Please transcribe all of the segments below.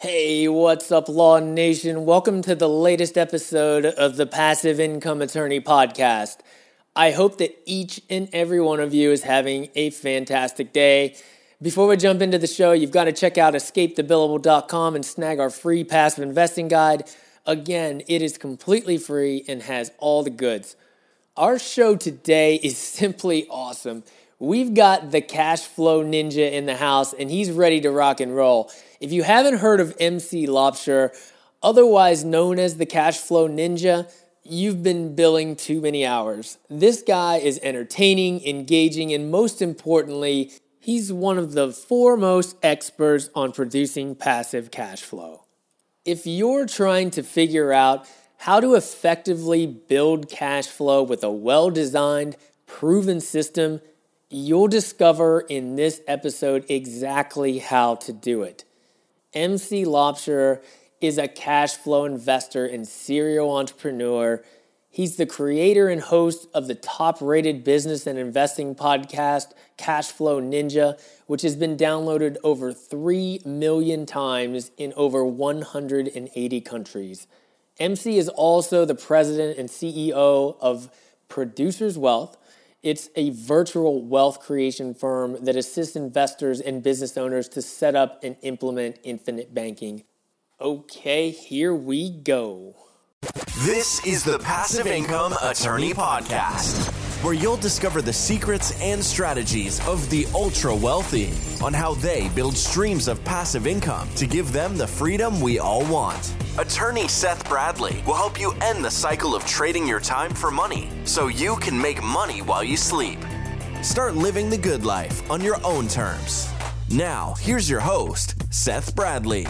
Hey, what's up, Law Nation? Welcome to the latest episode of the Passive Income Attorney Podcast. I hope that each and every one of you is having a fantastic day. Before we jump into the show, you've got to check out escapethebillable.com and snag our free passive investing guide. Again, it is completely free and has all the goods. Our show today is simply awesome. We've got the cash flow ninja in the house and he's ready to rock and roll. If you haven't heard of MC Laubscher, otherwise known as the cash flow ninja, you've been billing too many hours. This guy is entertaining, engaging, and most importantly, he's one of the foremost experts on producing passive cash flow. If you're trying to figure out how to effectively build cash flow with a well designed, proven system, You'll discover in this episode exactly how to do it. MC Laubscher is a cash flow investor and serial entrepreneur. He's the creator and host of the top rated business and investing podcast, Cash Flow Ninja, which has been downloaded over 3 million times in over 180 countries. MC is also the president and CEO of Producers Wealth it's a virtual wealth creation firm that assists investors and business owners to set up and implement infinite banking. Okay, here we go. This is the Passive Income Attorney Podcast, where you'll discover the secrets and strategies of the ultra wealthy on how they build streams of passive income to give them the freedom we all want. Attorney Seth Bradley will help you end the cycle of trading your time for money so you can make money while you sleep. Start living the good life on your own terms. Now, here's your host, Seth Bradley.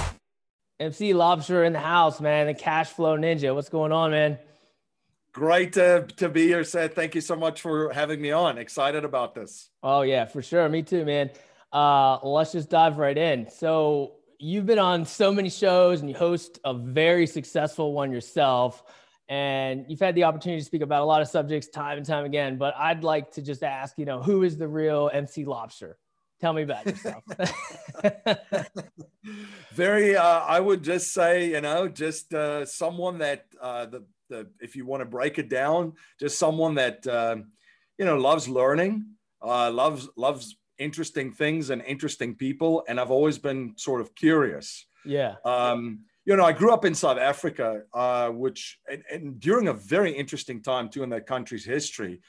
MC Laubscher in the house, man, the cash flow ninja. What's going on, man? Great to, to be here, Seth. Thank you so much for having me on. Excited about this. Oh, yeah, for sure. Me too, man. Uh, let's just dive right in. So, you've been on so many shows and you host a very successful one yourself and you've had the opportunity to speak about a lot of subjects time and time again but i'd like to just ask you know who is the real mc Laubscher tell me about yourself very uh, i would just say you know just uh, someone that uh, the, the if you want to break it down just someone that um, you know loves learning uh, loves loves interesting things and interesting people. And I've always been sort of curious. Yeah. Um, you know, I grew up in South Africa, uh, which, and, and, during a very interesting time too in that country's history.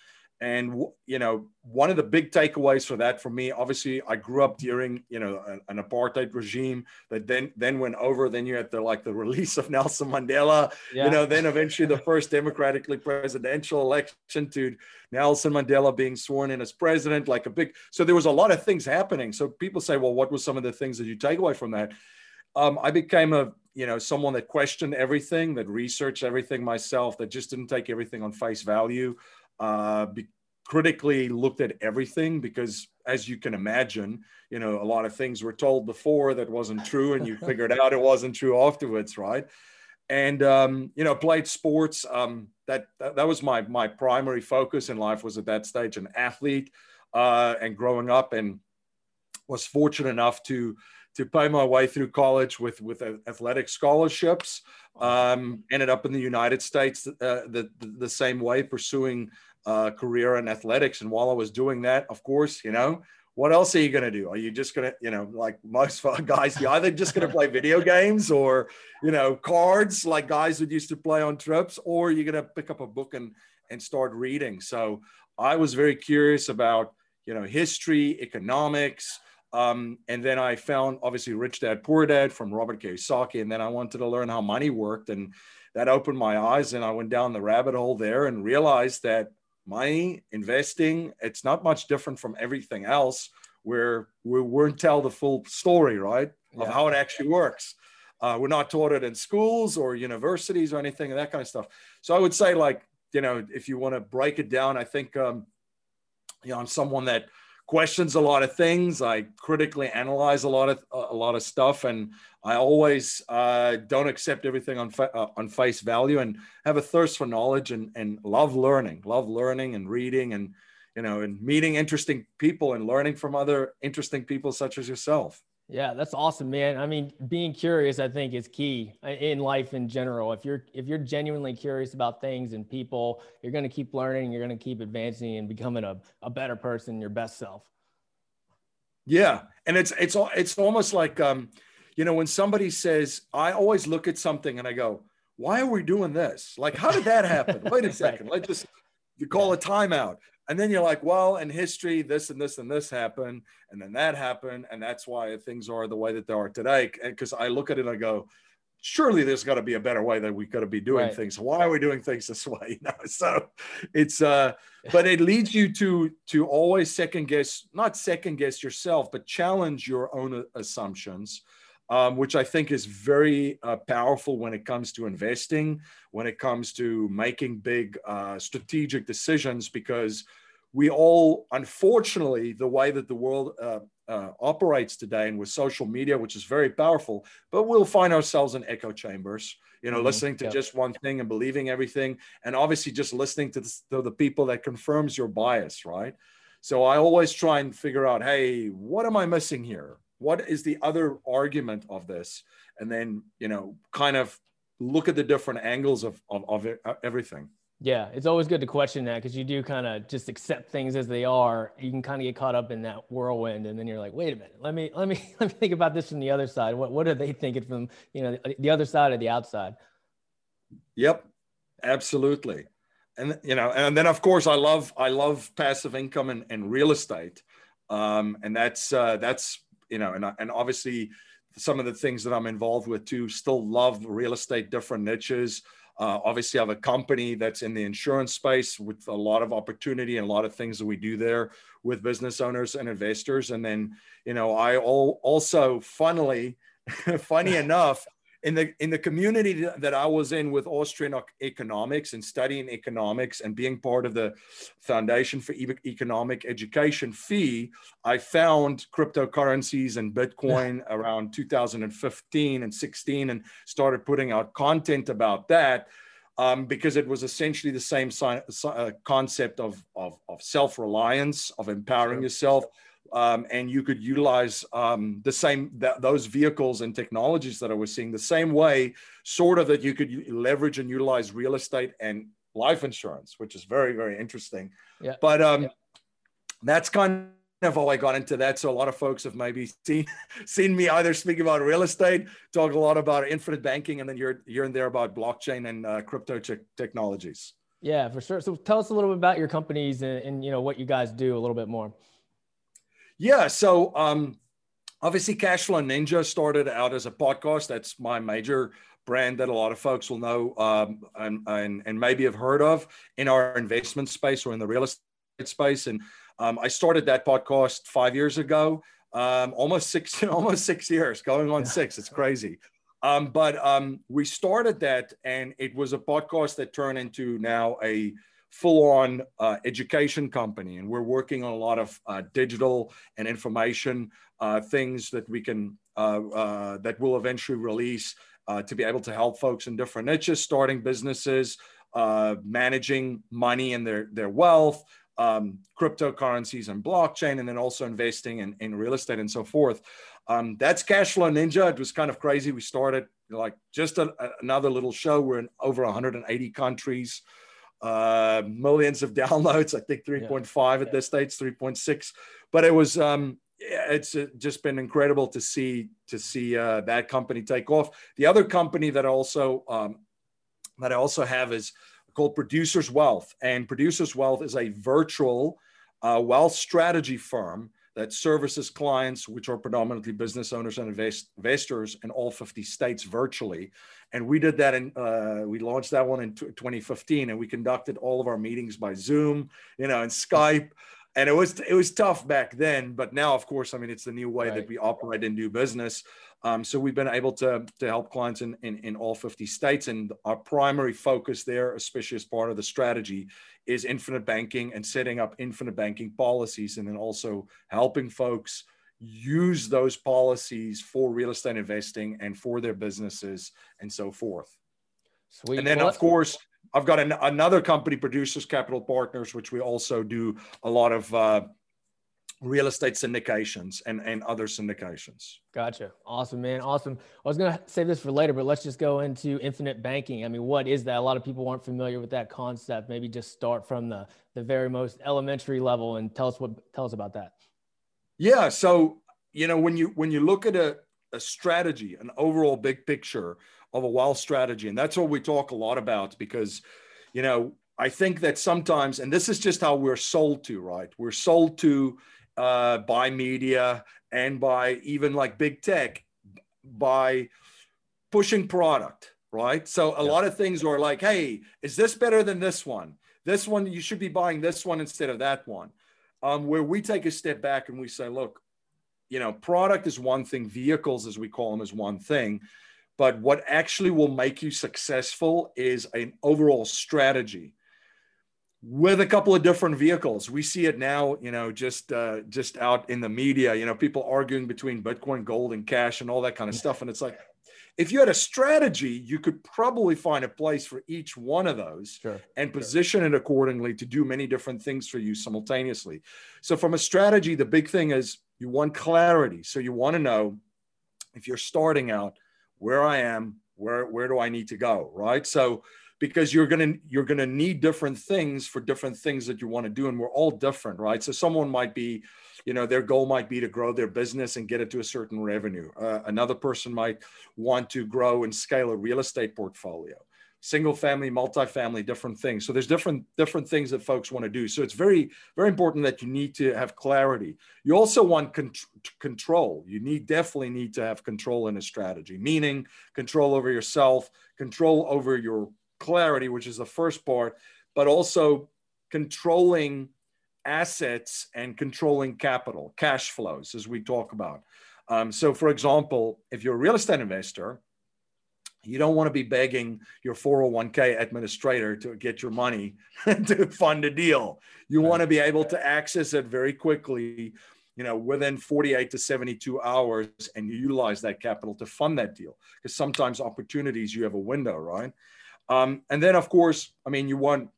And you know, one of the big takeaways for that for me, obviously, I grew up during you know an, apartheid regime that then then went over. Then you had the like the release of Nelson Mandela. Yeah. You know, then eventually the first democratically presidential election to Nelson Mandela being sworn in as president. Like a big. So there was a lot of things happening. So people say, well, what were some of the things that you take away from that? Um, I became a you know someone that questioned everything, that researched everything myself, that just didn't take everything on face value uh, be, critically looked at everything because as you can imagine you know a lot of things were told before that wasn't true and you figured out it wasn't true afterwards right? And um, you know played sports um, that, that, that was my my primary focus in life was at that stage an athlete uh, and growing up and was fortunate enough to to pay my way through college with with athletic scholarships um, ended up in the united states uh, the, the, the same way pursuing uh, career in athletics. And while I was doing that, of course, you know, what else are you going to do? Are you just going to, you know, like most guys, you're either just going to play video games or, you know, cards like guys would used to play on trips, or you're going to pick up a book and, and start reading. So I was very curious about, you know, history, economics. Um, and then I found obviously Rich Dad Poor Dad from Robert Kiyosaki. And then I wanted to learn how money worked. And that opened my eyes. And I went down the rabbit hole there and realized that money, investing, it's not much different from everything else where we weren't tell the full story, right? Of yeah. how it actually works. Uh, we're not taught it in schools or universities or anything and that kind of stuff. So I would say, like, you know, if you want to break it down, I think, um, you know, I'm someone that questions a lot of things. I critically analyze a lot of a lot of stuff, and I always uh, don't accept everything on fa- uh, on face value, and have a thirst for knowledge and and love learning, love learning and reading, and you know, and meeting interesting people and learning from other interesting people such as yourself. Yeah, that's awesome, man. I mean, being curious, I think, is key uh, in life in general. If you're if you're genuinely curious about things and people, you're going to keep learning. You're going to keep advancing and becoming a, a better person, your best self. Yeah, and it's it's it's almost like um, you know, when somebody says, I always look at something and I go, "Why are we doing this? Like, how did that happen? Wait a second, right. let's just you call a timeout." And then you're like, well, in history, this and this and this happened, and then that happened, and that's why things are the way that they are today. Because I look at it and I go, surely there's got to be a better way that we got to be doing right. things. Why are we doing things this way? You know? So it's uh, but it leads you to to always second guess, not second guess yourself, but challenge your own assumptions um, which I think is very uh, powerful when it comes to investing, when it comes to making big uh, strategic decisions, because we all, unfortunately, the way that the world uh, uh operates today and with social media, which is very powerful, but we'll find ourselves in echo chambers, you know, mm-hmm. listening to just one thing and believing everything, and obviously just listening to the, to the people that confirms your bias, right? So I always try and figure out, hey, what am I missing here? What is the other argument of this? And then you know kind of look at the different angles of of, of uh, everything. Yeah it's always good to question that because you do kind of just accept things as they are. You can kind of get caught up in that whirlwind and then you're like wait a minute let me let me let me think about this from the other side. What what are they thinking from you know the, the other side or the outside? Yep absolutely. And you know and then of course i love i love passive income and, and real estate. Um, and that's uh, that's you know, and and obviously some of the things that I'm involved with too. Still love real estate, different niches. Uh, obviously, I have a company that's in the insurance space with a lot of opportunity and a lot of things that we do there with business owners and investors. And then, you know, I all, also, funnily, funny enough, in the in the community that I was in with Austrian economics and studying economics and being part of the Foundation for Economic Education FEE, I found cryptocurrencies and Bitcoin around 2015 and 16 and started putting out content about that. Um, because it was essentially the same si- uh, concept of, of, of self-reliance, of empowering sure. yourself, um, and you could utilize um, the same that, those vehicles and technologies that I was seeing the same way, sort of that you could leverage and utilize real estate and life insurance, which is very very interesting. Yeah. But um, yeah. that's kind of how I got into that. So a lot of folks have maybe seen seen me either speak about real estate, talk a lot about infinite banking, and then you're you're in there about blockchain and uh, crypto te- technologies. Yeah, for sure. So tell us a little bit about your companies and, and you know what you guys do a little bit more. Yeah. So um, obviously, Cashflow Ninja started out as a podcast. That's my major brand that a lot of folks will know um, and, and, and, maybe have heard of in our investment space or in the real estate space. And um, I started that podcast five years ago, um, almost six, almost six years, going on six. It's crazy. Um, but um, we started that, and it was a podcast that turned into now a full on uh, education company. And we're working on a lot of uh, digital and information uh, things that we can, uh, uh, that will eventually release to be able to help folks in different niches, starting businesses, managing money and their, their wealth. Um, cryptocurrencies and blockchain, and then also investing in, in real estate and so forth. Um, that's Cashflow Ninja. It was kind of crazy. We started like just a, another little show. We're in over 180 countries uh, millions of downloads. I think 3.5 yeah. at this stage, 3.6. But it was um, it's uh, just been incredible to see to see uh, that company take off. The other company that also um, that I also have is called Producers Wealth, and Producers Wealth is a virtual uh, wealth strategy firm that services clients, which are predominantly business owners and invest- investors in all 50 states virtually. And we did that in, uh, we launched that one in t- 2015 and we conducted all of our meetings by Zoom, you know, and Skype. And it was, it was tough back then, but now, of course, I mean, it's the new way right. that we operate and do business. Um, so we've been able to, to help clients in, in, in all 50 states. And our primary focus there, especially as part of the strategy, is infinite banking and setting up infinite banking policies and then also helping folks use those policies for real estate investing and for their businesses and so forth. Sweet. And then, of course, I've got an, another company, Producers Capital Partners, which we also do a lot of uh, real estate syndications and, and other syndications. Gotcha. Awesome, man. Awesome. I was going to save this for later, but let's just go into infinite banking. I mean, what is that? A lot of people aren't familiar with that concept. Maybe just start from the, the very most elementary level and tell us what, tell us about that. Yeah. So, you know, when you, when you look at a, a strategy, an overall big picture of a wealth strategy, and that's what we talk a lot about because, you know, I think that sometimes, and this is just how we're sold to, right? We're sold to, uh, by media and by even like big tech by pushing product, right? So a yeah. lot of things are like, hey, is this better than this one? This one, you should be buying this one instead of that one. Um, where we take a step back and we say, look, you know, product is one thing, vehicles, as we call them, is one thing. But what actually will make you successful is an overall strategy with a couple of different vehicles. We see it now, you know, just uh, just out in the media, you know, people arguing between Bitcoin, gold, and cash, and all that kind of stuff. And it's like, if you had a strategy, you could probably find a place for each one of those sure. and position sure. it accordingly to do many different things for you simultaneously. So, from a strategy, the big thing is you want clarity. So, you want to know if you're starting out where I am, where where do I need to go, right? So because you're going to you're going to need different things for different things that you want to do and we're all different right? So someone might be you know their goal might be to grow their business and get it to a certain revenue. Uh, another person might want to grow and scale a real estate portfolio. Single family multifamily different things. So there's different different things that folks want to do. So it's very very important that you need to have clarity. You also want con- control. You need definitely need to have control in a strategy meaning control over yourself control over your clarity, which is the first part, but also controlling assets and controlling capital, cash flows, as we talk about. Um, so, for example, if you're a real estate investor, you don't want to be begging your 401k administrator to get your money to fund a deal. You want to be able to access it very quickly, you know, within 48 to 72 hours, and you utilize that capital to fund that deal. Because sometimes opportunities, you have a window, right? Um, and then, of course, I mean, you want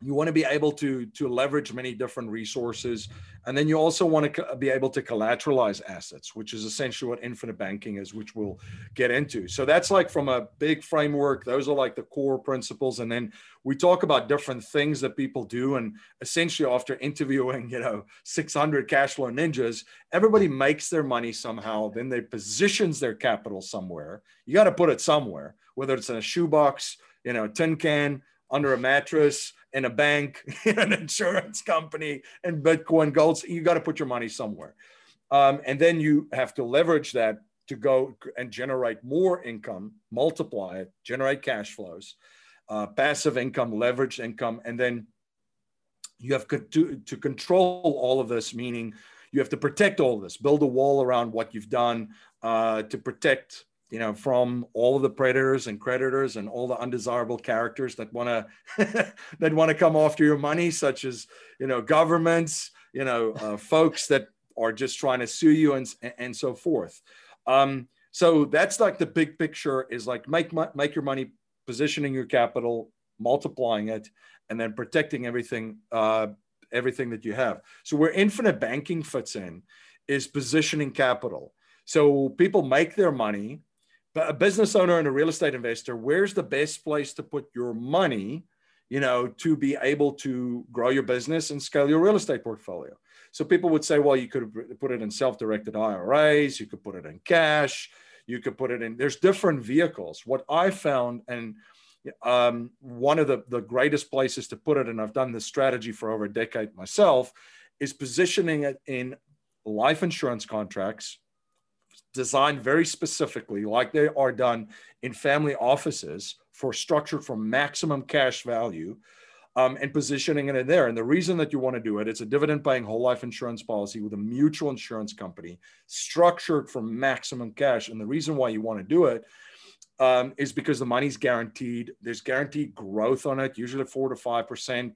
you want to be able to to leverage many different resources and then you also want to be able to collateralize assets which is essentially what infinite banking is which we'll get into. So that's like from a big framework those are like the core principles and then we talk about different things that people do and essentially after interviewing you know 600 cash flow ninjas everybody makes their money somehow then they positions their capital somewhere. You got to put it somewhere whether it's in a shoebox you know a tin can under a mattress in a bank, in an insurance company, and Bitcoin gold. You got to put your money somewhere. Um, and then you have to leverage that to go and generate more income, multiply it, generate cash flows, uh, passive income, leveraged income. And then you have to, to control all of this, meaning you have to protect all of this, build a wall around what you've done uh, to protect you know, from all of the predators and creditors and all the undesirable characters that want to that want to come after your money, such as you know governments, you know, uh, folks that are just trying to sue you and and so forth. Um, so that's like the big picture is like make make your money, positioning your capital, multiplying it, and then protecting everything uh, everything that you have. So where infinite banking fits in is positioning capital. So people make their money but a business owner and a real estate investor, where's the best place to put your money, you know, to be able to grow your business and scale your real estate portfolio? So people would say, well, you could put it in self-directed IRAs, you could put it in cash, you could put it in. There's different vehicles. What I found, and um, one of the, the greatest places to put it, and I've done this strategy for over a decade myself, is positioning it in life insurance contracts designed very specifically, like they are done in family offices for structured for maximum cash value um, and positioning it in there. And the reason that you want to do it, it's a dividend paying whole life insurance policy with a mutual insurance company structured for maximum cash. And the reason why you want to do it um, is because the money's guaranteed. There's guaranteed growth on it, usually four to five percent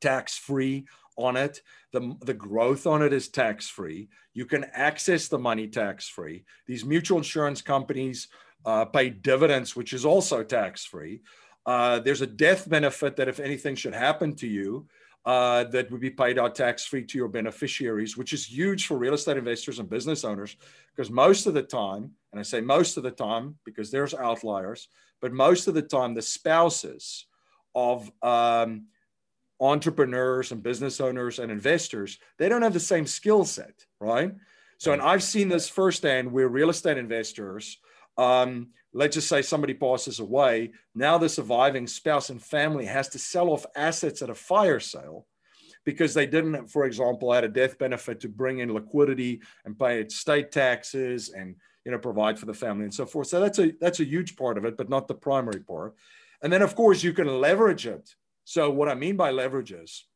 tax free on it. The, the growth on it is tax free. You can access the money tax free. These mutual insurance companies uh, pay dividends, which is also tax free. Uh, there's a death benefit that if anything should happen to you, uh, that would be paid out tax free to your beneficiaries, which is huge for real estate investors and business owners because most of the time, and I say most of the time because there's outliers, but most of the time, the spouses of um, entrepreneurs and business owners and investors, they don't have the same skill set, right? So, and I've seen this firsthand where real estate investors, um, let's just say somebody passes away, now the surviving spouse and family has to sell off assets at a fire sale because they didn't, for example, had a death benefit to bring in liquidity and pay state taxes and you know provide for the family and so forth. So that's a that's a huge part of it, but not the primary part. And then of course you can leverage it. So what I mean by leverage is,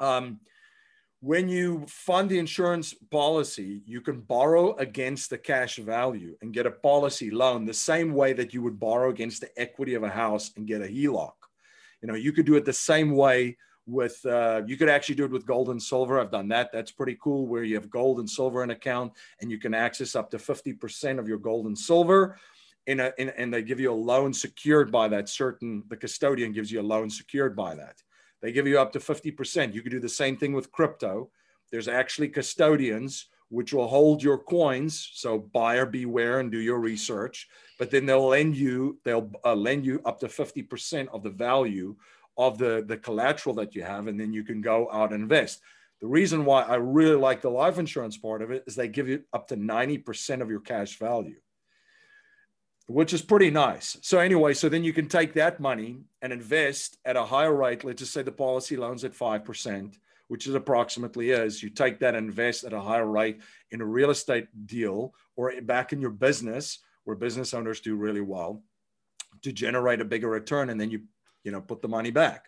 um, when you fund the insurance policy, you can borrow against the cash value and get a policy loan the same way that you would borrow against the equity of a house and get a HELOC. You know, you could do it the same way with, uh, you could actually do it with gold and silver. I've done that. That's pretty cool where you have gold and silver in account and you can access up to 50% of your gold and silver. In a, in, and they give you a loan secured by that certain, the custodian gives you a loan secured by that. They give you up to 50%. You could do the same thing with crypto. There's actually custodians which will hold your coins. So buyer beware and do your research. But then they'll lend you, they'll uh, lend you up to 50% of the value of the, the collateral that you have. And then you can go out and invest. The reason why I really like the life insurance part of it is they give you up to 90% of your cash value which is pretty nice. So anyway, so then you can take that money and invest at a higher rate. Let's just say the policy loans at 5%, which is approximately is you take that and invest at a higher rate in a real estate deal or back in your business where business owners do really well to generate a bigger return. And then you, you know, put the money back.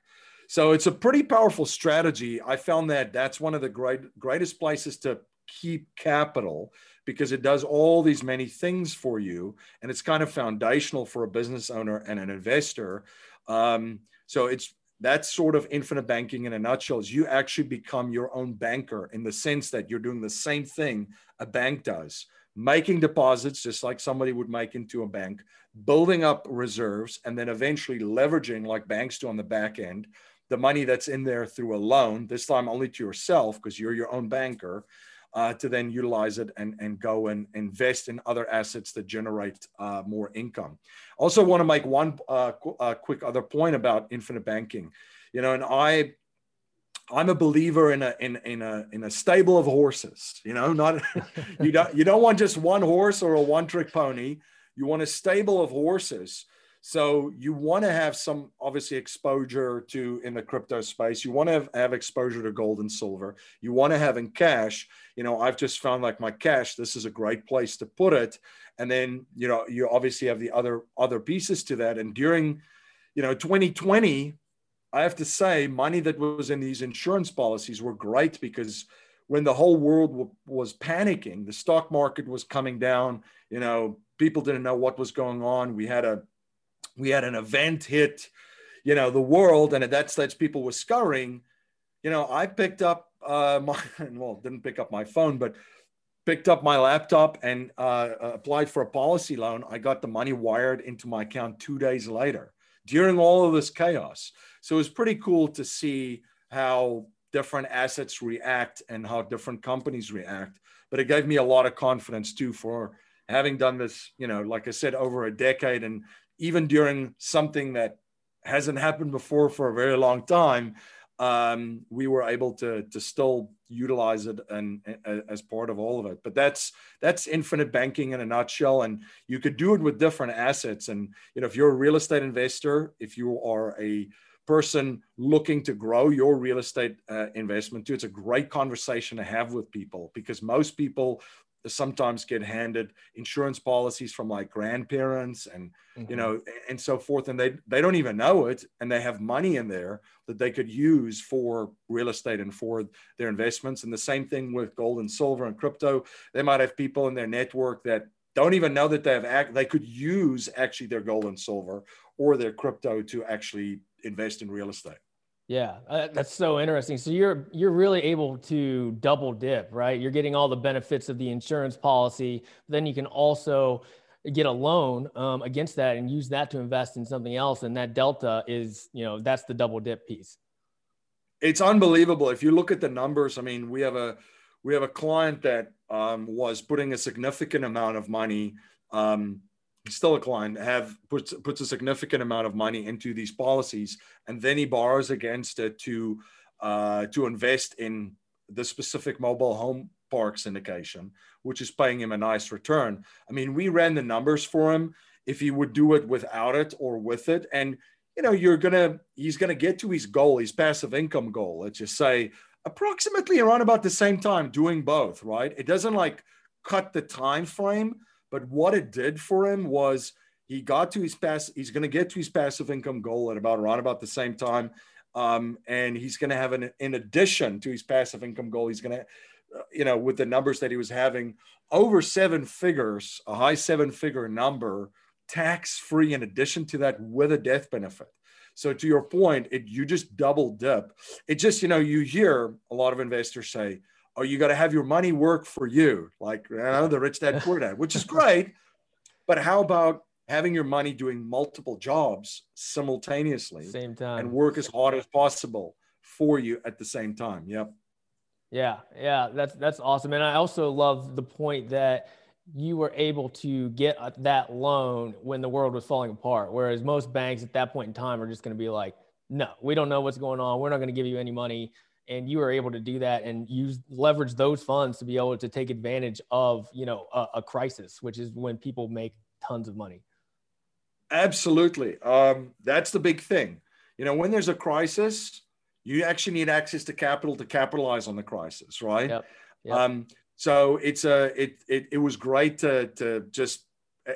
So it's a pretty powerful strategy. I found that that's one of the great, greatest places to keep capital because it does all these many things for you and it's kind of foundational for a business owner and an investor. Um, so it's that's sort of infinite banking in a nutshell is you actually become your own banker in the sense that you're doing the same thing a bank does making deposits just like somebody would make into a bank building up reserves and then eventually leveraging like banks do on the back end the money that's in there through a loan this time only to yourself because you're your own banker uh, to then utilize it and, and go and invest in other assets that generate uh, more income. Also, want to make one uh, qu- uh, quick other point about infinite banking. You know, and I, I'm a believer in a in, in a in a stable of horses. You know, not you don't you don't want just one horse or a one trick pony. You want a stable of horses so you want to have some obviously exposure to in the crypto space. You want to have, have exposure to gold and silver. You want to have in cash. You know, I've just found like my cash. This is a great place to put it. And then you know you obviously have the other other pieces to that. And during you know 2020, I have to say money that was in these insurance policies were great because when the whole world w- was panicking, the stock market was coming down. You know, people didn't know what was going on. We had a we had an event hit, you know, the world, and at that stage people were scurrying. You know, I picked up uh, my well, didn't pick up my phone, but picked up my laptop and uh, applied for a policy loan. I got the money wired into my account two days later during all of this chaos. So it was pretty cool to see how different assets react and how different companies react. But it gave me a lot of confidence too for having done this, you know, like I said, over a decade and even during something that hasn't happened before for a very long time, um, we were able to to still utilize it and, and, as part of all of it. But that's that's infinite banking in a nutshell, and you could do it with different assets. And you know, if you're a real estate investor, if you are a person looking to grow your real estate uh, investment too, it's a great conversation to have with people because most people sometimes get handed insurance policies from like grandparents and mm-hmm. you know and so forth and they they don't even know it and they have money in there that they could use for real estate and for their investments and the same thing with gold and silver and crypto they might have people in their network that don't even know that they have act they could use actually their gold and silver or their crypto to actually invest in real estate yeah, uh, that's so interesting. So you're you're really able to double dip, right? You're getting all the benefits of the insurance policy, then you can also get a loan um, against that and use that to invest in something else. And that delta is, you know, that's the double dip piece. it's unbelievable. If you look at the numbers, I mean, we have a we have a client that um, was putting a significant amount of money. Um, still a client have puts puts a significant amount of money into these policies, and then he borrows against it to uh, to invest in the specific mobile home park syndication, which is paying him a nice return. I mean, we ran the numbers for him if he would do it without it or with it, and you know, you're gonna he's gonna get to his goal, his passive income goal. Let's just say approximately around about the same time doing both, right? It doesn't like cut the time frame, but what it did for him was he got to his pass. He's going to get to his passive income goal at about around about the same time, um, and he's going to have an in addition to his passive income goal, he's going to, uh, you know, with the numbers that he was having, over seven figures, a high seven figure number, tax free. In addition to that, with a death benefit. So to your point, it, you just double dip. It just, you know, you hear a lot of investors say, oh, you got to have your money work for you, like you know, the rich dad, poor dad, which is great. But how about having your money doing multiple jobs simultaneously same time and work as hard as possible for you at the same time? Yep. Yeah, yeah, that's that's awesome. And I also love the point that you were able to get uh, that loan when the world was falling apart. Whereas most banks at that point in time are just going to be like, no, we don't know what's going on. We're not going to give you any money. And you were able to do that and use leverage those funds to be able to take advantage of, you know, a, a crisis, which is when people make tons of money. Absolutely. Um, that's the big thing. You know, when there's a crisis, you actually need access to capital to capitalize on the crisis, right? Yep. Yep. Um, so it's a it it, it was great to to just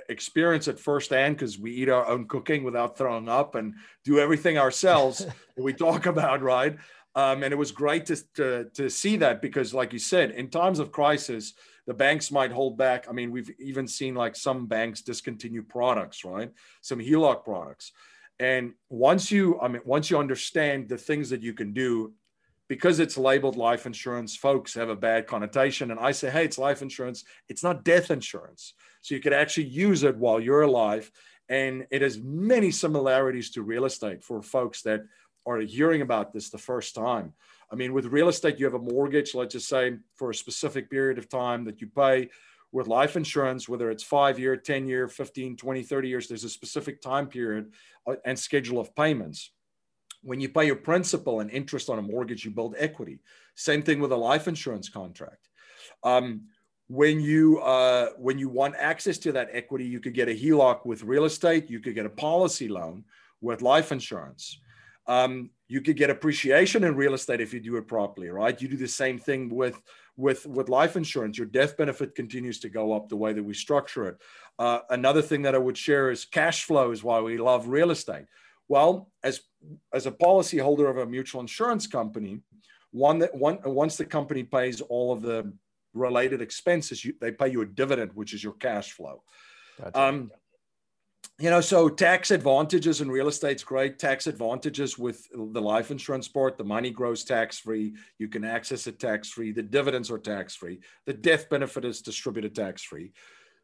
experience it firsthand because we eat our own cooking without throwing up and do everything ourselves that we talk about right um, and it was great to, to to see that because like you said in times of crisis the banks might hold back i mean we've even seen like some banks discontinue products right some heloc products and once you i mean once you understand the things that you can do because it's labeled life insurance, folks have a bad connotation. And I say, hey, it's life insurance. It's not death insurance. So you could actually use it while you're alive. And it has many similarities to real estate for folks that are hearing about this the first time. I mean, with real estate, you have a mortgage, let's just say for a specific period of time that you pay. With life insurance, whether it's five year, 10 year, 15, 20, 30 years, there's a specific time period uh, and schedule of payments. When you pay your principal and interest on a mortgage, you build equity. Same thing with a life insurance contract. Um, when you uh, when you want access to that equity, you could get a HELOC with real estate. You could get a policy loan with life insurance. Um, you could get appreciation in real estate if you do it properly, right? You do the same thing with with with life insurance. Your death benefit continues to go up the way that we structure it. Uh, another thing that I would share is cash flow is why we love real estate. Well, as as a policyholder of a mutual insurance company, one that one once the company pays all of the related expenses, you, they pay you a dividend, which is your cash flow. Gotcha. Um, you know, so tax advantages in real estate's great. Tax advantages with the life insurance part, the money grows tax free. You can access it tax free. The dividends are tax free. The death benefit is distributed tax free.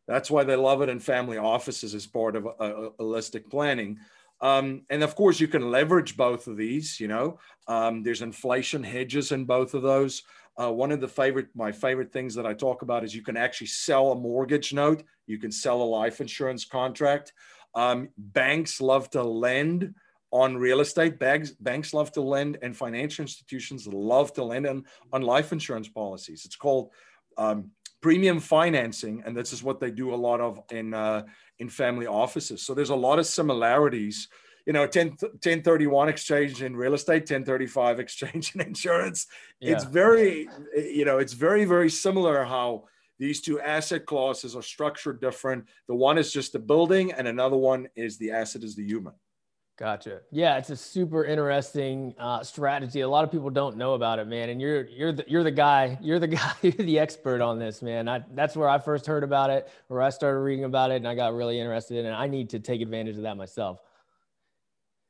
That's why they love it in family offices as part of a, holistic planning. Um, and of course, you can leverage both of these. You know, um, there's inflation hedges in both of those. Uh, one of the favorite, my favorite things that I talk about is you can actually sell a mortgage note. You can sell a life insurance contract. Um, banks love to lend on real estate. Banks, banks love to lend, and financial institutions love to lend on, on life insurance policies. It's called um, premium financing, and this is what they do a lot of in uh, in family offices. So there's a lot of similarities. You know, 10, 1031 exchange in real estate, 1035 exchange in insurance. Yeah. It's very, you know, it's very, very similar how these two asset classes are structured different. The one is just the building, and another one is the asset is the human. Gotcha. Yeah, it's a super interesting uh, strategy. A lot of people don't know about it, man. And you're you're the you're the guy. You're the guy. You're the expert on this, man. I, that's where I first heard about it, where I started reading about it, and I got really interested in it. I need to take advantage of that myself.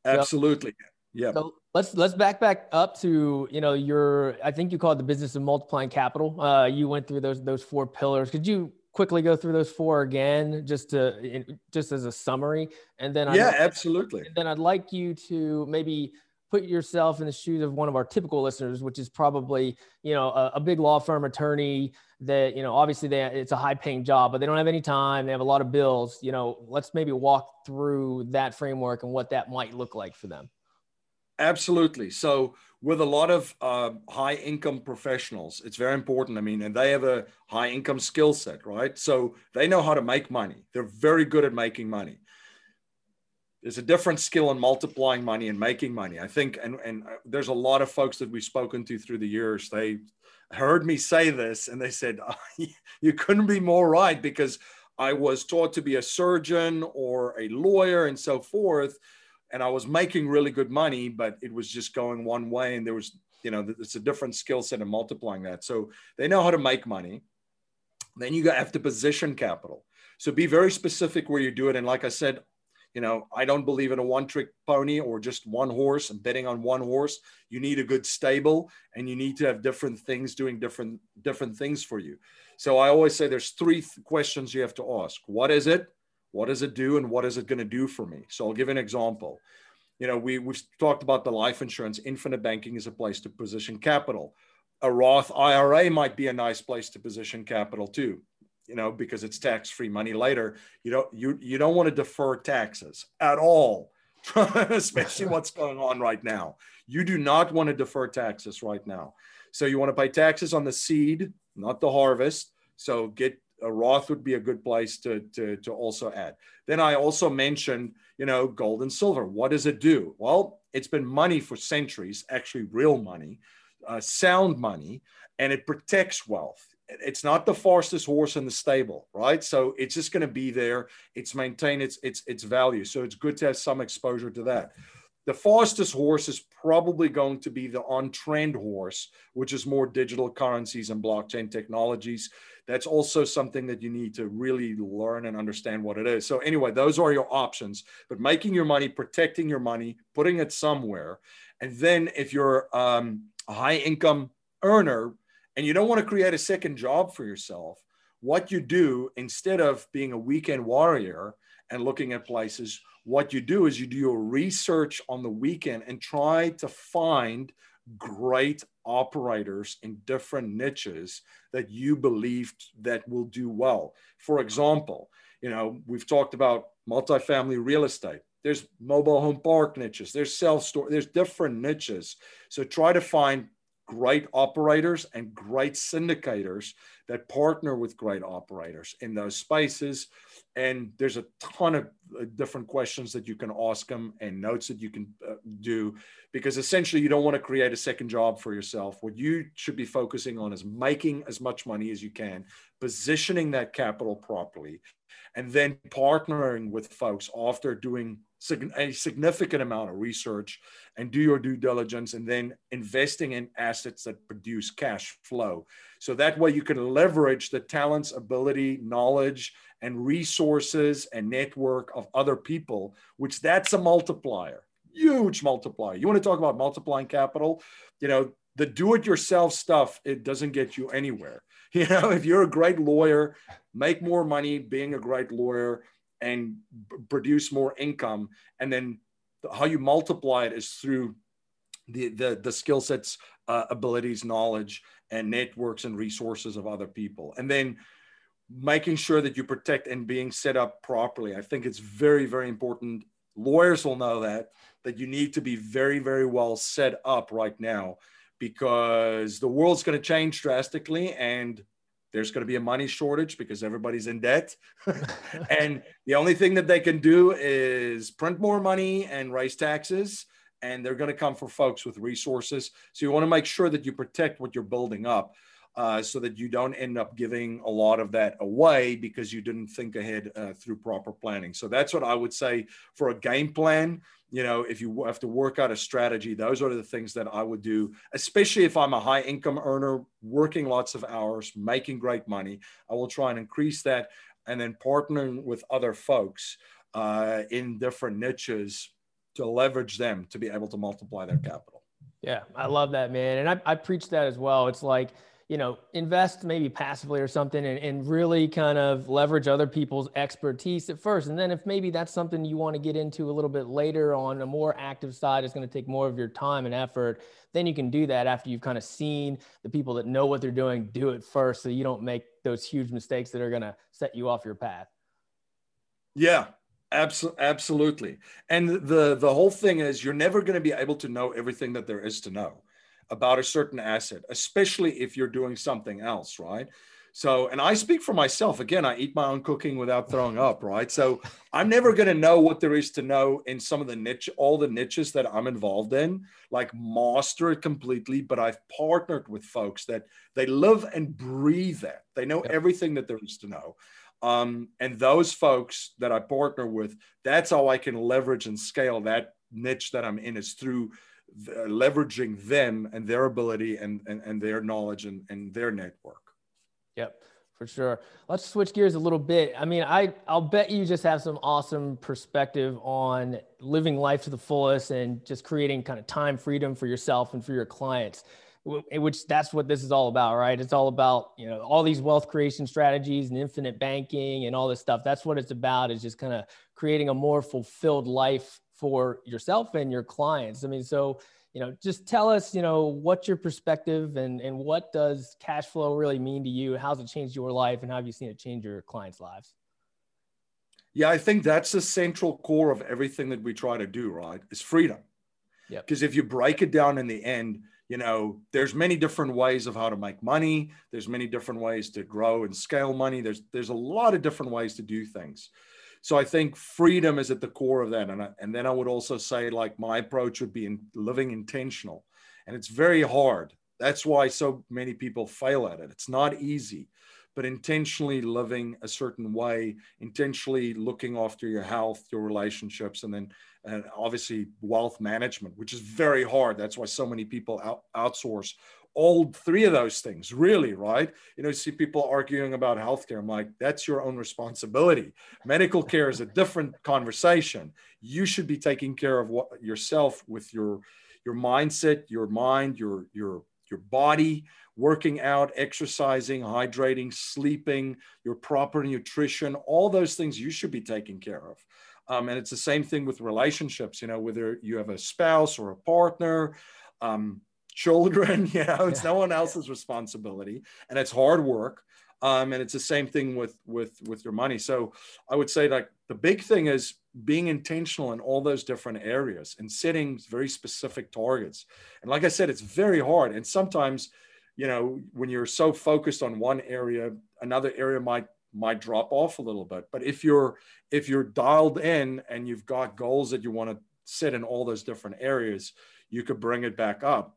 Absolutely. So, yeah. So let's let's back back up to you know your I think you called the business of multiplying capital. Uh, you went through those those four pillars. Could you quickly go through those four again, just to just as a summary, and then yeah, I'd, absolutely. And then I'd like you to maybe put yourself in the shoes of one of our typical listeners, which is probably, you know, a, a big law firm attorney that, you know, obviously they, it's a high paying job, but they don't have any time. They have a lot of bills, you know, let's maybe walk through that framework and what that might look like for them. Absolutely. So, with a lot of uh, high income professionals, it's very important. I mean, and they have a high income skill set, right? So, they know how to make money. They're very good at making money. There's a different skill in multiplying money and making money. I think, and, and uh, there's a lot of folks that we've spoken to through the years. They heard me say this and they said, oh, You couldn't be more right because I was taught to be a surgeon or a lawyer and so forth and I was making really good money, but it was just going one way. And there was, you know, it's a different skill set in multiplying that. So they know how to make money. Then you have to position capital. So be very specific where you do it. And like I said, you know, I don't believe in a one trick pony or just one horse and betting on one horse. You need a good stable and you need to have different things doing different different things for you. So I always say there's three th- questions you have to ask. What is it? What does it do and what is it going to do for me? So I'll give an example. You know, we, we've talked about the life insurance. Infinite banking is a place to position capital. A Roth IRA might be a nice place to position capital too, you know, because it's tax-free money later. You don't you you don't want to defer taxes at all, especially what's going on right now. You do not want to defer taxes right now. So you want to pay taxes on the seed, not the harvest. So get a Roth would be a good place to, to, to also add. Then I also mentioned, you know, gold and silver. What does it do? Well, it's been money for centuries, actually real money, uh, sound money, and it protects wealth. It's not the fastest horse in the stable, right? So it's just going to be there. It's maintain its its its value. So it's good to have some exposure to that. The fastest horse is probably going to be the on trend horse, which is more digital currencies and blockchain technologies that's also something that you need to really learn and understand what it is. So, anyway, those are your options. But making your money, protecting your money, putting it somewhere. And then, if you're um, a high income earner and you don't want to create a second job for yourself, what you do instead of being a weekend warrior and looking at places, what you do is you do your research on the weekend and try to find great operators in different niches that you believed that will do well. For example, you know, we've talked about multifamily real estate. There's mobile home park niches, there's self store, there's different niches. So try to find great operators and great syndicators that partner with great operators in those spaces. And there's a ton of uh, different questions that you can ask them and notes that you can uh, do because essentially you don't want to create a second job for yourself. What you should be focusing on is making as much money as you can, positioning that capital properly, and then partnering with folks after doing a significant amount of research and do your due diligence and then investing in assets that produce cash flow. So that way you can leverage the talents, ability, knowledge, and resources and network of other people, which that's a multiplier, huge multiplier. You want to talk about multiplying capital? You know, the do it yourself stuff, it doesn't get you anywhere. You know, if you're a great lawyer, make more money being a great lawyer and b- produce more income and then how you multiply it is through the the, the skill sets uh, abilities knowledge and networks and resources of other people and then making sure that you protect and being set up properly i think it's very very important lawyers will know that that you need to be very very well set up right now because the world's going to change drastically and there's going to be a money shortage because everybody's in debt. and the only thing that they can do is print more money and raise taxes. And they're going to come for folks with resources. So you want to make sure that you protect what you're building up uh, so that you don't end up giving a lot of that away because you didn't think ahead uh, through proper planning. So that's what I would say for a game plan. You know, if you have to work out a strategy, those are the things that I would do, especially if I'm a high income earner, working lots of hours, making great money. I will try and increase that and then partnering with other folks uh, in different niches to leverage them to be able to multiply their capital. Yeah, I love that, man. And I, I preach that as well. It's like, you know, invest maybe passively or something and, and really kind of leverage other people's expertise at first. And then if maybe that's something you want to get into a little bit later on a more active side, it's going to take more of your time and effort. Then you can do that after you've kind of seen the people that know what they're doing do it first. So you don't make those huge mistakes that are going to set you off your path. Yeah, Absolutely, absolutely. And the the whole thing is you're never going to be able to know everything that there is to know about a certain asset, especially if you're doing something else, right? So, and I speak for myself. Again, I eat my own cooking without throwing up, right? So, I'm never going to know what there is to know in some of the niche, all the niches that I'm involved in, like master it completely. But I've partnered with folks that they live and breathe that. They know everything that there is to know. Um, and those folks that I partner with, that's how I can leverage and scale that niche that I'm in is through the, leveraging them and their ability and, and, and their knowledge and, and their network. Yep, for sure. Let's switch gears a little bit. I mean, I, I'll bet you just have some awesome perspective on living life to the fullest and just creating kind of time freedom for yourself and for your clients which that's what this is all about, right? It's all about, you know, all these wealth creation strategies and infinite banking and all this stuff. That's what it's about is just kind of creating a more fulfilled life for yourself and your clients. I mean, so, you know, just tell us, you know, what's your perspective and, and what does cash flow really mean to you? How's it changed your life and how have you seen it change your clients' lives? Yeah, I think that's the central core of everything that we try to do, right? Is freedom. Yeah. Because if you break it down in the end, you know there's many different ways of how to make money. There's many different ways to grow and scale money. There's there's a lot of different ways to do things. So i think freedom is at the core of that. And, I, and then i would also say like my approach would be in living intentional. And it's very hard. That's why so many people fail at it. It's not easy. But intentionally living a certain way, intentionally looking after your health, your relationships, and then and obviously wealth management, which is very hard. That's why so many people out, outsource all three of those things, really, right? You know, you see people arguing about healthcare. I'm like, that's your own responsibility. Medical care is a different conversation. You should be taking care of what yourself with your your mindset, your mind, your your your body, working out, exercising, hydrating, sleeping, your proper nutrition, all those things you should be taking care of. Um, and it's the same thing with relationships, you know, whether you have a spouse or a partner, um, children, you know, it's yeah. no one else's responsibility and it's hard work. Um, and it's the same thing with with with your money. So I would say like the big thing is being intentional in all those different areas and setting very specific targets. And like I said, it's very hard. And sometimes, you know, when you're so focused on one area, another area might might drop off a little bit. But if you're if you're dialed in and you've got goals that you want to set in all those different areas, you could bring it back up.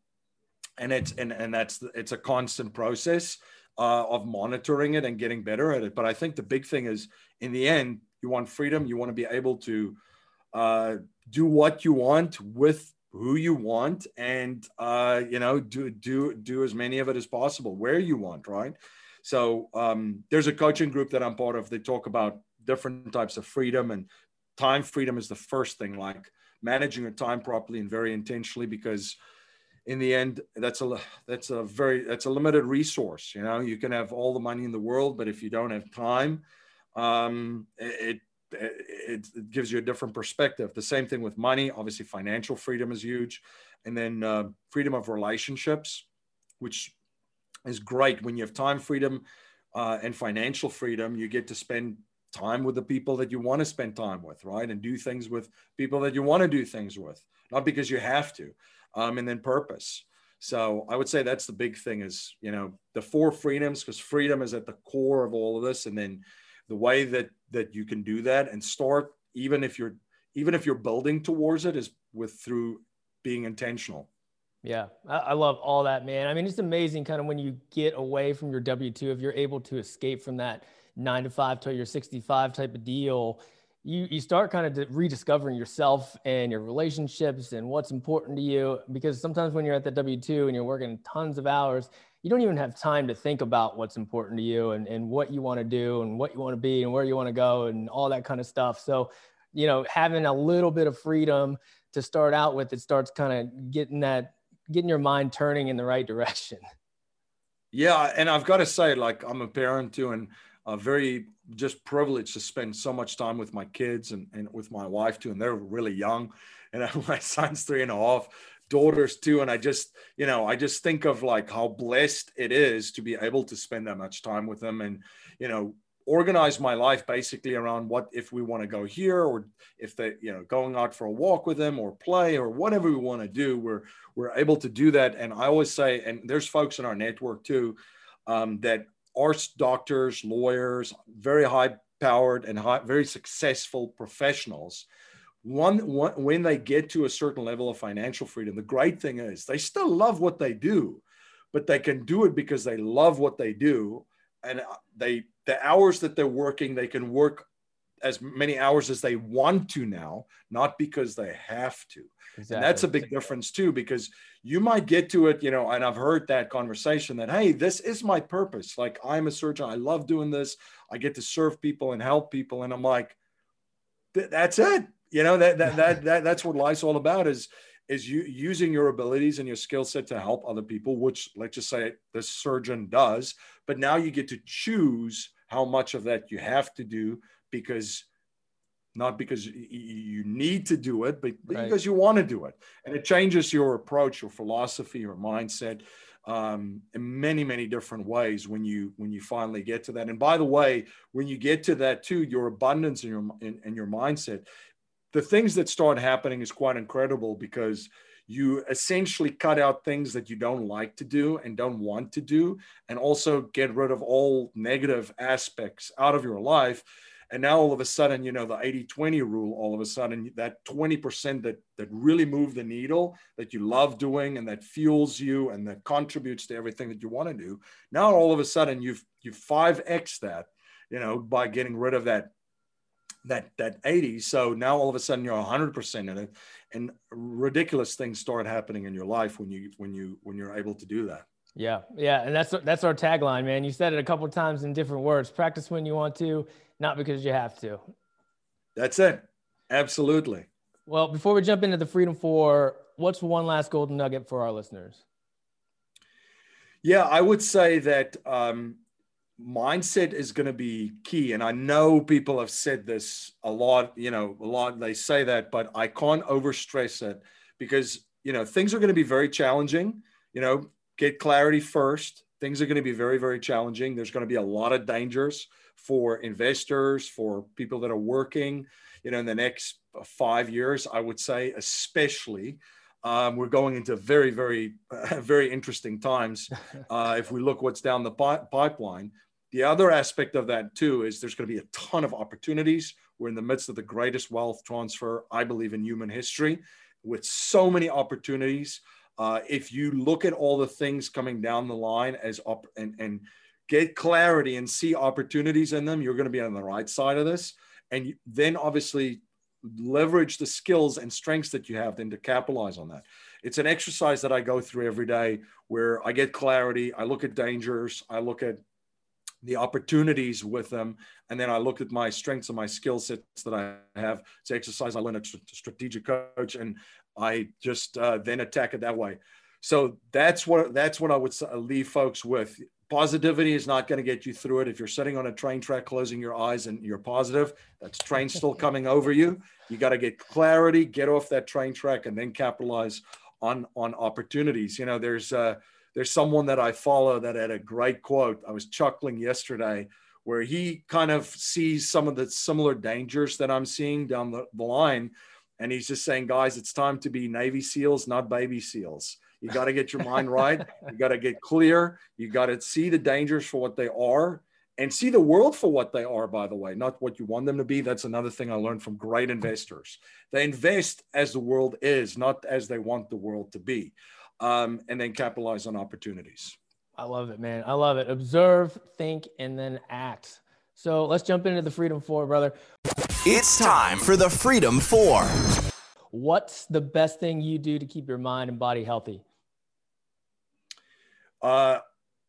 And it's and and that's it's a constant process uh, of monitoring it and getting better at it. But I think the big thing is in the end, you want freedom. You want to be able to uh, do what you want with who you want, and uh, you know, do do do as many of it as possible where you want, right? So um, there's a coaching group that I'm part of. They talk about different types of freedom, and time freedom is the first thing, like managing your time properly and very intentionally, because in the end, that's a that's a very that's a limited resource. You know, you can have all the money in the world, but if you don't have time, um, it, it, it gives you a different perspective. The same thing with money. Obviously, financial freedom is huge, and then uh, freedom of relationships, which is great when you have time freedom uh, and financial freedom. You get to spend time with the people that you want to spend time with, right? And do things with people that you want to do things with, not because you have to. Um, and then purpose. So I would say that's the big thing is, you know, the four freedoms, because freedom is at the core of all of this. And then the way that that you can do that and start, even if you're even if you're building towards it, is with through being intentional. Yeah, I, love all that, man. I mean, it's amazing kind of when you get away from your W 2, if you're able to escape from that nine to five till you're 65 type of deal, you, you start kind of rediscovering yourself and your relationships and what's important to you. Because sometimes when you're at the W 2 and you're working tons of hours, you don't even have time to think about what's important to you and, and what you want to do and what you want to be and where you want to go and all that kind of stuff. So, you know, having a little bit of freedom to start out with, it starts kind of getting that getting your mind turning in the right direction. Yeah, and I've got to say, like, I'm a parent too, and uh, very just privileged to spend so much time with my kids and, and with my wife too. And they're really young. And my son's three and a half, daughters too. And I just, you know, I just think of like how blessed it is to be able to spend that much time with them and, you know, organize my life basically around what if we want to go here or if they you know going out for a walk with them or play or whatever we want to do we're we're able to do that and i always say and there's folks in our network too um, that are doctors, lawyers, very high powered and high, very successful professionals. One, one, when they get to a certain level of financial freedom, the great thing is they still love what they do, but they can do it because they love what they do. And uh, they, the hours that they're working, they can work as many hours as they want to now, not because they have to. Exactly. And that's a big difference too, because you might get to it, you know, and I've heard that conversation that, hey, this is my purpose. Like I'm a surgeon, I love doing this. I get to serve people and help people. And I'm like, that's it. You know, that, that, that, that, that's what life's all about is, is you using your abilities and your skill set to help other people, which let's just say the surgeon does. But now you get to choose how much of that you have to do because not because you need to do it, but right. because you want to do it. And it changes your approach, your philosophy, your mindset um, in many, many different ways when you when you finally get to that. And by the way, when you get to that too, your abundance and your and your mindset, the things that start happening is quite incredible because you essentially cut out things that you don't like to do and don't want to do, and also get rid of all negative aspects out of your life and now all of a sudden, you know, the 80 20 rule, all of a sudden, that 20% that, that really move the needle, that you love doing and that fuels you and that contributes to everything that you want to do. Now, all of a sudden, you've, you've 5x that, you know, by getting rid of that that that 80 so now all of a sudden you're 100% in it and ridiculous things start happening in your life when you when you when you're able to do that yeah yeah and that's that's our tagline man you said it a couple times in different words practice when you want to not because you have to. That's it. Absolutely. Well, before we jump into the Freedom Four, what's one last golden nugget for our listeners? Yeah, I would say that um, mindset is going to be key. And I know people have said this a lot, you know, a lot, they say that, but I can't overstress it because, you know, things are going to be very challenging. You know, get clarity first. Things are going to be very, very challenging. There's going to be a lot of dangers for investors, for people that are working, you know, in the next five years, I would say, especially. Um, we're going into very, very, uh, very interesting times. Uh, if we look what's down the pi- pipeline, the other aspect of that too is there's going to be a ton of opportunities. We're in the midst of the greatest wealth transfer, I believe, in human history, with so many opportunities. Uh, if you look at all the things coming down the line as op- and, and get clarity and see opportunities in them, you're going to be on the right side of this. And then obviously leverage the skills and strengths that you have then to capitalize on that. It's an exercise that I go through every day where I get clarity, I look at dangers, I look at the opportunities with them, and then I look at my strengths and my skill sets that I have. It's exercise I learn a strategic coach, and I just uh, then attack it that way. So that's what that's what I would leave folks with positivity is not going to get you through it. If you're sitting on a train track, closing your eyes and you're positive, that's train still coming over you. You got to get clarity, get off that train track, and then capitalize on on opportunities. You know, there's uh, there's someone that I follow that had a great quote. I was chuckling yesterday where he kind of sees some of the similar dangers that I'm seeing down the, the line. And he's just saying, guys, it's time to be Navy SEALs, not baby SEALs. You got to get your mind right. You got to get clear. You got to see the dangers for what they are and see the world for what they are, by the way, not what you want them to be. That's another thing I learned from great investors. They invest as the world is, not as they want the world to be, um, and then capitalize on opportunities. I love it, man. I love it. Observe, think, and then act. So let's jump into the Freedom Four, brother. It's time for the Freedom Four. What's the best thing you do to keep your mind and body healthy? Uh,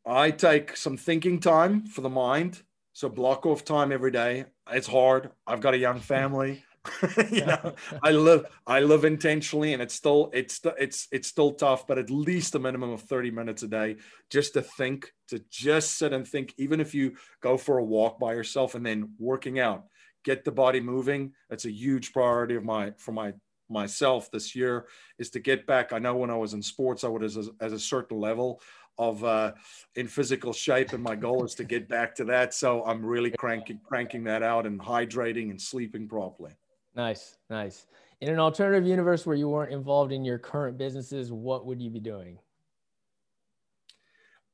I take some thinking time for the mind. So block off time every day. It's hard. I've got a young family. you know, I live I live intentionally, and it's still it's it's it's still tough, but at least a minimum of thirty minutes a day just to think, to just sit and think. Even if you go for a walk by yourself and then working out, get the body moving. That's a huge priority of my for my myself this year is to get back. I know when I was in sports, I was as, as a certain level of uh, in physical shape, and my goal is to get back to that. So I'm really cranking cranking that out and hydrating and sleeping properly. Nice, nice. In an alternative universe where you weren't involved in your current businesses, what would you be doing?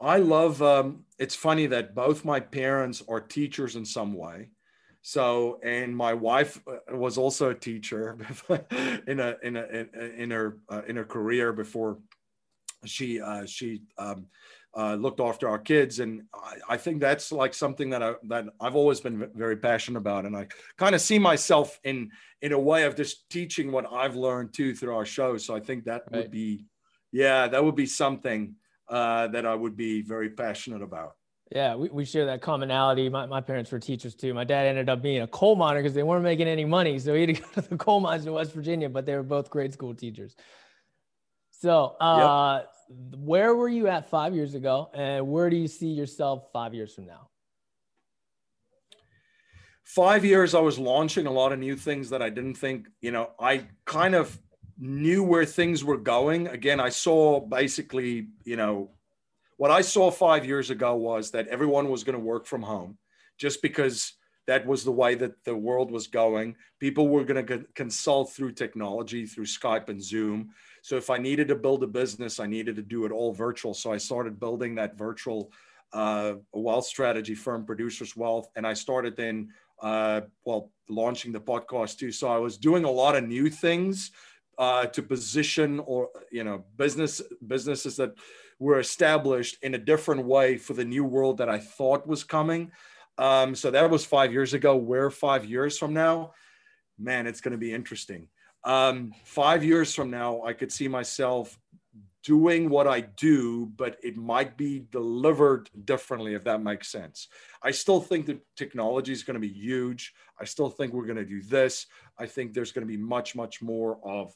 I love. Um, it's funny that both my parents are teachers in some way. So, and my wife uh, was also a teacher in a in a in her uh, in her career before she uh, she um, uh, looked after our kids, and I, I, think that's like something that I that I've always been very passionate about, and I kind of see myself in in a way of just teaching what I've learned too through our show. So I think that right. would be, yeah, that would be something uh, that I would be very passionate about. Yeah, we, we share that commonality. My, my parents were teachers too. My dad ended up being a coal miner because they weren't making any money. So he had to go to the coal mines in West Virginia, but they were both grade school teachers. So, uh, yep. Where were you at five years ago, and where do you see yourself five years from now? Five years, I was launching a lot of new things that I didn't think, you know, I kind of knew where things were going. Again, I saw basically, you know, what I saw five years ago was that everyone was going to work from home just because that was the way that the world was going. People were going to consult through technology, through Skype and Zoom. So if I needed to build a business, I needed to do it all virtual. So I started building that virtual uh, wealth strategy firm, Producers Wealth, and I started then, uh, well, launching the podcast too. So I was doing a lot of new things uh, to position or you know business businesses that were established in a different way for the new world that I thought was coming. Um, so that was five years ago. Where five years from now, man, it's going to be interesting. Um, five years from now, I could see myself doing what I do, but it might be delivered differently, if that makes sense. I still think that technology is going to be huge. I still think we're going to do this. I think there's going to be much, much more of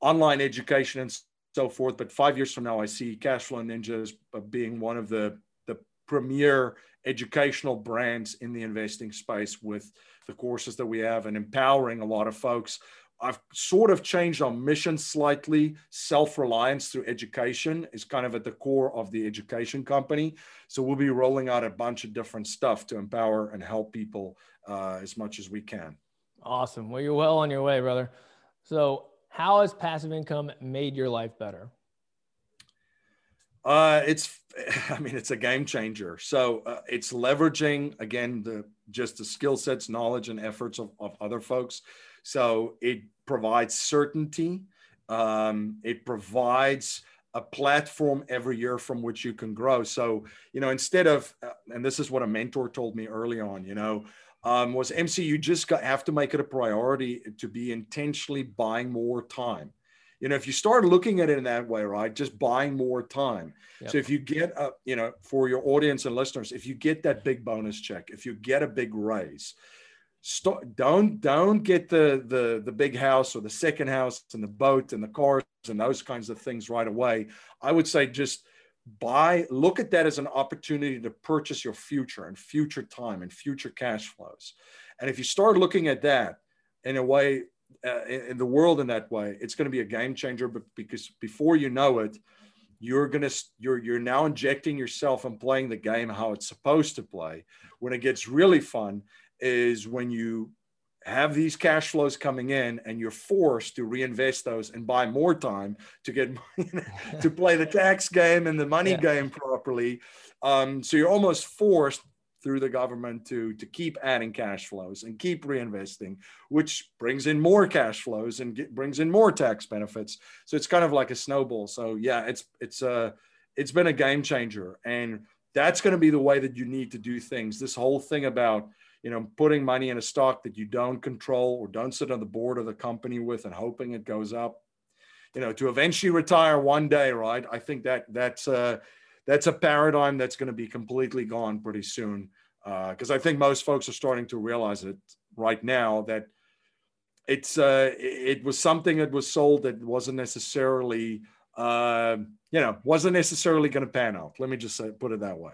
online education and so forth. But five years from now, I see Cashflow Ninjas being one of the, the premier educational brands in the investing space with the courses that we have and empowering a lot of folks. I've sort of changed our mission slightly. Self reliance through education is kind of at the core of the education company. So we'll be rolling out a bunch of different stuff to empower and help people uh, as much as we can. Awesome. Well, you're well on your way, brother. So, how has passive income made your life better? Uh, it's, I mean, it's a game changer. So uh, it's leveraging again the just the skill sets, knowledge, and efforts of, of other folks. So it provides certainty. Um, it provides a platform every year from which you can grow. So you know, instead of, uh, and this is what a mentor told me early on. You know, um, was MC, you just got, have to make it a priority to be intentionally buying more time you know if you start looking at it in that way right just buying more time. Yep. so if you get a you know for your audience and listeners if you get that big bonus check if you get a big raise start don't don't get the the the big house or the second house and the boat and the cars and those kinds of things right away. I would say just buy look at that as an opportunity to purchase your future and future time and future cash flows. And if you start looking at that in a way uh, in the world in that way, it's going to be a game changer. But because before you know it, you're gonna you're you're now injecting yourself and playing the game how it's supposed to play. When it gets really fun is when you have these cash flows coming in and you're forced to reinvest those and buy more time to get to play the tax game and the money yeah. game properly. Um, so you're almost forced through the government to, to keep adding cash flows and keep reinvesting, which brings in more cash flows and get, brings in more tax benefits. So it's kind of like a snowball. So yeah, it's it's a uh, it's been a game changer, and that's going to be the way that you need to do things. This whole thing about you know putting money in a stock that you don't control or don't sit on the board of the company with and hoping it goes up you know to eventually retire one day right i think that that's uh that's a paradigm that's going to be completely gone pretty soon. Because uh, I think most folks are starting to realize it right now that it's uh, it was something that was sold that wasn't necessarily uh, you know wasn't necessarily going to pan out. Let me just say, put it that way.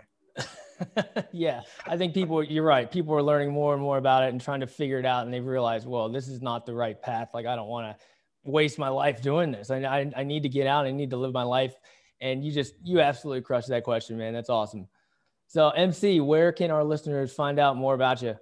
yeah, I think people. You're right. People are learning more and more about it and trying to figure it out, and they've realized, well, this is not the right path. Like I don't want to waste my life doing this. I, I I need to get out. I need to live my life. And you just you absolutely crushed that question, man. That's awesome. So MC, where can our listeners find out more about you?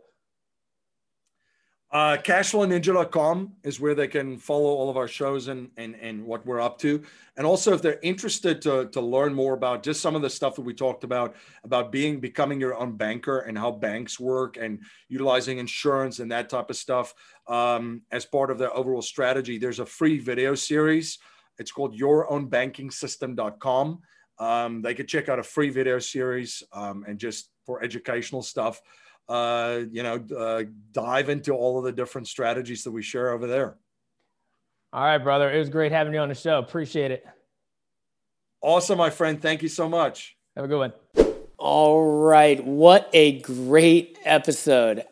Uh, cashflowninja.com is where they can follow all of our shows and, and, and what we're up to. And also, if they're interested to, to learn more about just some of the stuff that we talked about, about being becoming your own banker and how banks work and utilizing insurance and that type of stuff um, as part of their overall strategy, there's a free video series. It's called yourownbankingsystem.com. Um, they could check out a free video series um, and just for educational stuff uh, you know, uh, dive into all of the different strategies that we share over there. All right, brother. It was great having you on the show. Appreciate it. Awesome, my friend. Thank you so much. Have a good one. All right. What a great episode.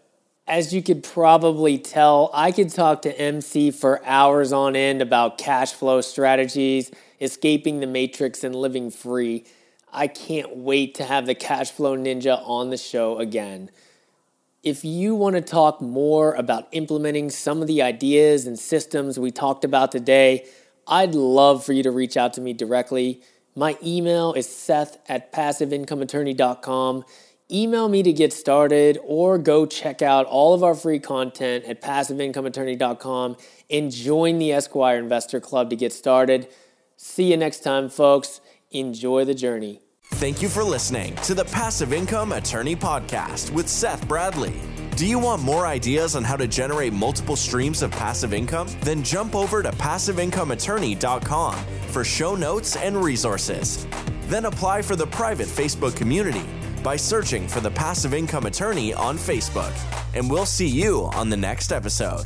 As you could probably tell, I could talk to MC for hours on end about cash flow strategies, escaping the matrix, and living free. I can't wait to have the Cash Flow Ninja on the show again. If you want to talk more about implementing some of the ideas and systems we talked about today, I'd love for you to reach out to me directly. My email is seth at passiveincomeattorney.com. Email me to get started or go check out all of our free content at passiveincomeattorney.com and join the Esquire Investor Club to get started. See you next time, folks. Enjoy the journey. Thank you for listening to the Passive Income Attorney Podcast with Seth Bradley. Do you want more ideas on how to generate multiple streams of passive income? Then jump over to passiveincomeattorney.com for show notes and resources. Then apply for the private Facebook community by searching for the Passive Income Attorney on Facebook. And we'll see you on the next episode.